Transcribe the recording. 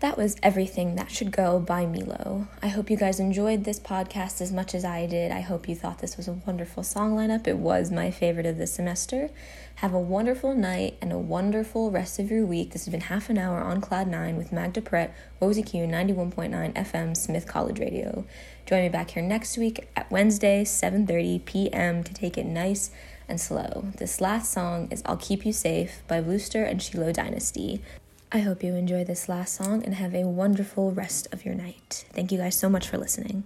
that was Everything That Should Go by Milo. I hope you guys enjoyed this podcast as much as I did. I hope you thought this was a wonderful song lineup. It was my favorite of the semester. Have a wonderful night and a wonderful rest of your week. This has been half an hour on Cloud 9 with Magda Pratt, WOZQ 91.9 FM, Smith College Radio. Join me back here next week at Wednesday, 7.30 p.m. to take it nice and slow. This last song is I'll Keep You Safe by Bluster and Shiloh Dynasty. I hope you enjoy this last song and have a wonderful rest of your night. Thank you guys so much for listening.